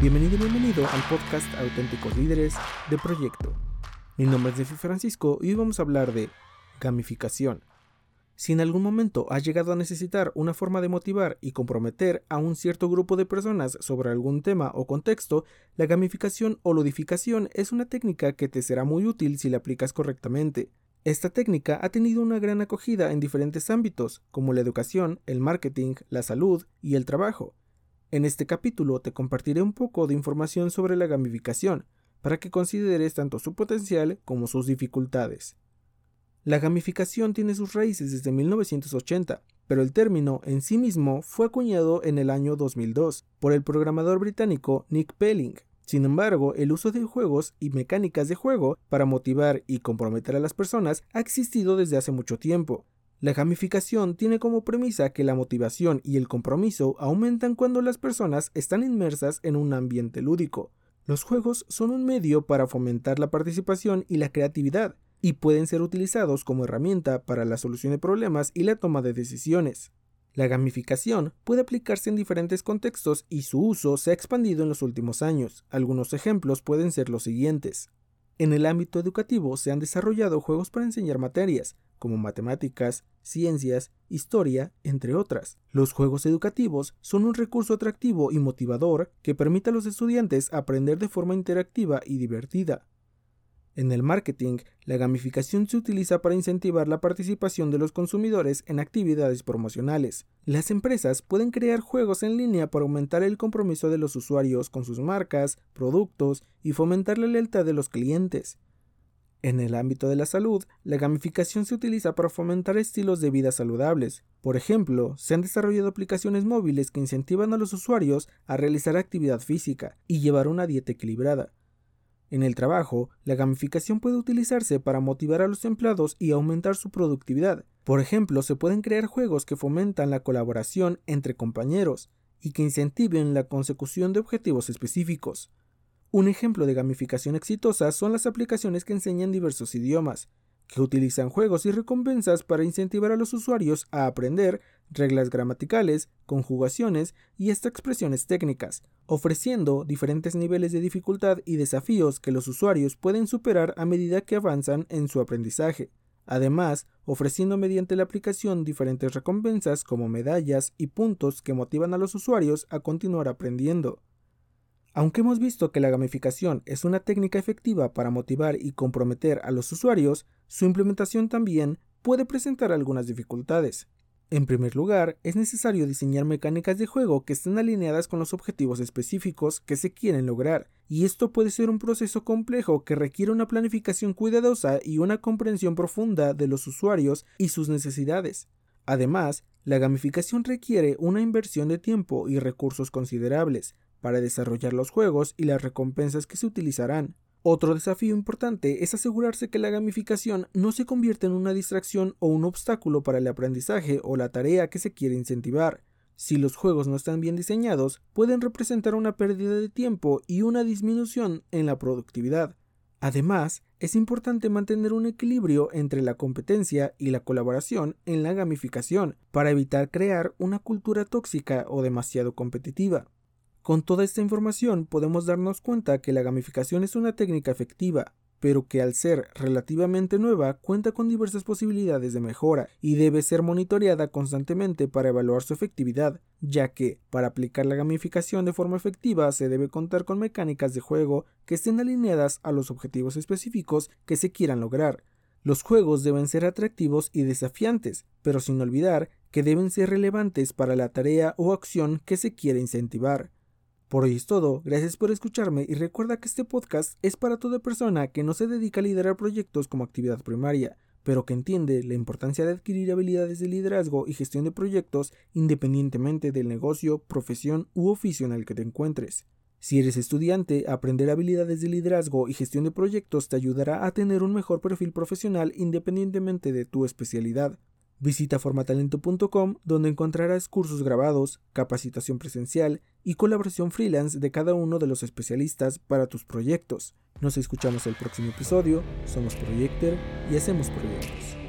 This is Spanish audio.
Bienvenido y bienvenido al podcast Auténticos Líderes de Proyecto. Mi nombre es Nefi Francisco y hoy vamos a hablar de gamificación. Si en algún momento has llegado a necesitar una forma de motivar y comprometer a un cierto grupo de personas sobre algún tema o contexto, la gamificación o ludificación es una técnica que te será muy útil si la aplicas correctamente. Esta técnica ha tenido una gran acogida en diferentes ámbitos, como la educación, el marketing, la salud y el trabajo. En este capítulo te compartiré un poco de información sobre la gamificación, para que consideres tanto su potencial como sus dificultades. La gamificación tiene sus raíces desde 1980, pero el término en sí mismo fue acuñado en el año 2002 por el programador británico Nick Pelling. Sin embargo, el uso de juegos y mecánicas de juego para motivar y comprometer a las personas ha existido desde hace mucho tiempo, la gamificación tiene como premisa que la motivación y el compromiso aumentan cuando las personas están inmersas en un ambiente lúdico. Los juegos son un medio para fomentar la participación y la creatividad, y pueden ser utilizados como herramienta para la solución de problemas y la toma de decisiones. La gamificación puede aplicarse en diferentes contextos y su uso se ha expandido en los últimos años. Algunos ejemplos pueden ser los siguientes. En el ámbito educativo se han desarrollado juegos para enseñar materias, como matemáticas, ciencias, historia, entre otras. Los juegos educativos son un recurso atractivo y motivador que permite a los estudiantes aprender de forma interactiva y divertida. En el marketing, la gamificación se utiliza para incentivar la participación de los consumidores en actividades promocionales. Las empresas pueden crear juegos en línea para aumentar el compromiso de los usuarios con sus marcas, productos y fomentar la lealtad de los clientes. En el ámbito de la salud, la gamificación se utiliza para fomentar estilos de vida saludables. Por ejemplo, se han desarrollado aplicaciones móviles que incentivan a los usuarios a realizar actividad física y llevar una dieta equilibrada. En el trabajo, la gamificación puede utilizarse para motivar a los empleados y aumentar su productividad. Por ejemplo, se pueden crear juegos que fomentan la colaboración entre compañeros y que incentiven la consecución de objetivos específicos. Un ejemplo de gamificación exitosa son las aplicaciones que enseñan diversos idiomas, que utilizan juegos y recompensas para incentivar a los usuarios a aprender reglas gramaticales, conjugaciones y hasta expresiones técnicas, ofreciendo diferentes niveles de dificultad y desafíos que los usuarios pueden superar a medida que avanzan en su aprendizaje. Además, ofreciendo mediante la aplicación diferentes recompensas como medallas y puntos que motivan a los usuarios a continuar aprendiendo. Aunque hemos visto que la gamificación es una técnica efectiva para motivar y comprometer a los usuarios, su implementación también puede presentar algunas dificultades. En primer lugar, es necesario diseñar mecánicas de juego que estén alineadas con los objetivos específicos que se quieren lograr, y esto puede ser un proceso complejo que requiere una planificación cuidadosa y una comprensión profunda de los usuarios y sus necesidades. Además, la gamificación requiere una inversión de tiempo y recursos considerables, para desarrollar los juegos y las recompensas que se utilizarán. Otro desafío importante es asegurarse que la gamificación no se convierta en una distracción o un obstáculo para el aprendizaje o la tarea que se quiere incentivar. Si los juegos no están bien diseñados, pueden representar una pérdida de tiempo y una disminución en la productividad. Además, es importante mantener un equilibrio entre la competencia y la colaboración en la gamificación para evitar crear una cultura tóxica o demasiado competitiva. Con toda esta información podemos darnos cuenta que la gamificación es una técnica efectiva, pero que al ser relativamente nueva cuenta con diversas posibilidades de mejora y debe ser monitoreada constantemente para evaluar su efectividad, ya que para aplicar la gamificación de forma efectiva se debe contar con mecánicas de juego que estén alineadas a los objetivos específicos que se quieran lograr. Los juegos deben ser atractivos y desafiantes, pero sin olvidar que deben ser relevantes para la tarea o acción que se quiere incentivar. Por hoy es todo, gracias por escucharme y recuerda que este podcast es para toda persona que no se dedica a liderar proyectos como actividad primaria, pero que entiende la importancia de adquirir habilidades de liderazgo y gestión de proyectos independientemente del negocio, profesión u oficio en el que te encuentres. Si eres estudiante, aprender habilidades de liderazgo y gestión de proyectos te ayudará a tener un mejor perfil profesional independientemente de tu especialidad. Visita formatalento.com donde encontrarás cursos grabados, capacitación presencial y colaboración freelance de cada uno de los especialistas para tus proyectos. Nos escuchamos el próximo episodio, somos Proyector y hacemos proyectos.